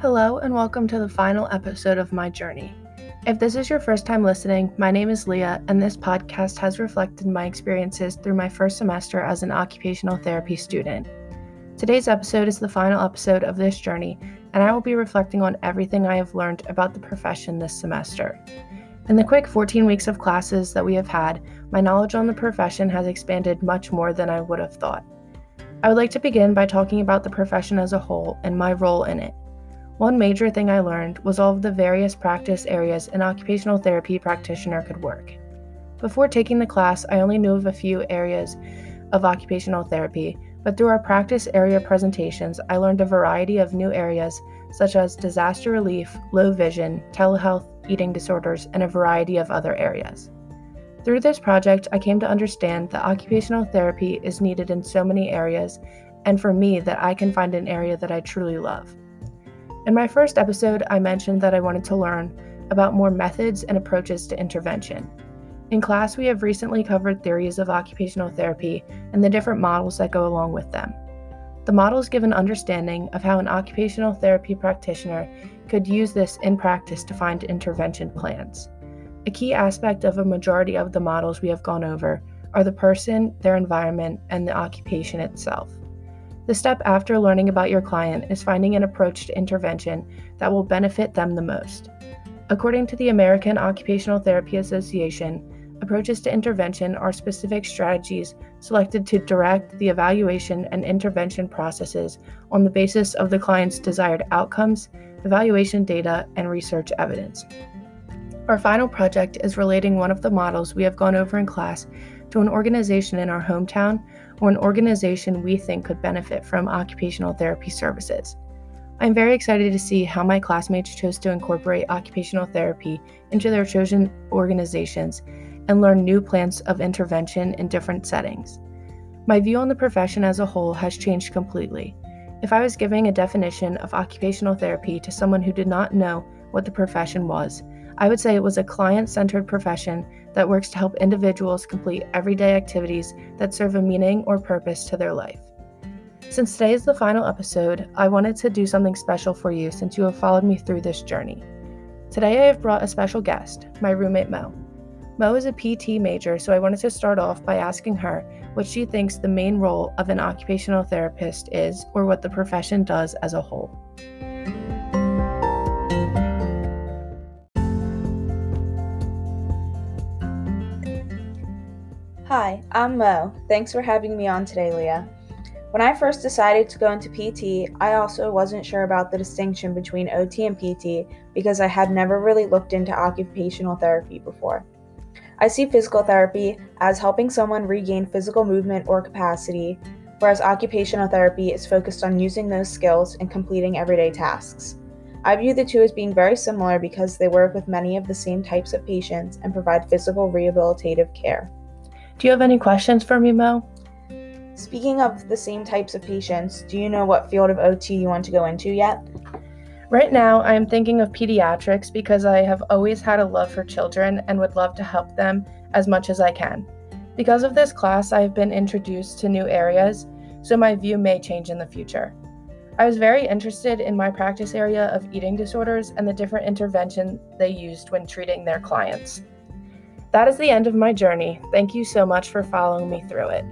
Hello, and welcome to the final episode of my journey. If this is your first time listening, my name is Leah, and this podcast has reflected my experiences through my first semester as an occupational therapy student. Today's episode is the final episode of this journey, and I will be reflecting on everything I have learned about the profession this semester. In the quick 14 weeks of classes that we have had, my knowledge on the profession has expanded much more than I would have thought. I would like to begin by talking about the profession as a whole and my role in it. One major thing I learned was all of the various practice areas an occupational therapy practitioner could work. Before taking the class, I only knew of a few areas of occupational therapy, but through our practice area presentations, I learned a variety of new areas such as disaster relief, low vision, telehealth, eating disorders, and a variety of other areas. Through this project, I came to understand that occupational therapy is needed in so many areas, and for me, that I can find an area that I truly love. In my first episode, I mentioned that I wanted to learn about more methods and approaches to intervention. In class, we have recently covered theories of occupational therapy and the different models that go along with them. The models give an understanding of how an occupational therapy practitioner could use this in practice to find intervention plans. A key aspect of a majority of the models we have gone over are the person, their environment, and the occupation itself. The step after learning about your client is finding an approach to intervention that will benefit them the most. According to the American Occupational Therapy Association, approaches to intervention are specific strategies selected to direct the evaluation and intervention processes on the basis of the client's desired outcomes, evaluation data, and research evidence. Our final project is relating one of the models we have gone over in class to an organization in our hometown or an organization we think could benefit from occupational therapy services. I'm very excited to see how my classmates chose to incorporate occupational therapy into their chosen organizations and learn new plans of intervention in different settings. My view on the profession as a whole has changed completely. If I was giving a definition of occupational therapy to someone who did not know what the profession was, I would say it was a client centered profession that works to help individuals complete everyday activities that serve a meaning or purpose to their life. Since today is the final episode, I wanted to do something special for you since you have followed me through this journey. Today I have brought a special guest, my roommate Mo. Mo is a PT major, so I wanted to start off by asking her what she thinks the main role of an occupational therapist is or what the profession does as a whole. Hi, I'm Mo. Thanks for having me on today, Leah. When I first decided to go into PT, I also wasn't sure about the distinction between OT and PT because I had never really looked into occupational therapy before. I see physical therapy as helping someone regain physical movement or capacity, whereas occupational therapy is focused on using those skills and completing everyday tasks. I view the two as being very similar because they work with many of the same types of patients and provide physical rehabilitative care. Do you have any questions for me, Mo? Speaking of the same types of patients, do you know what field of OT you want to go into yet? Right now, I am thinking of pediatrics because I have always had a love for children and would love to help them as much as I can. Because of this class, I have been introduced to new areas, so my view may change in the future. I was very interested in my practice area of eating disorders and the different intervention they used when treating their clients. That is the end of my journey. Thank you so much for following me through it.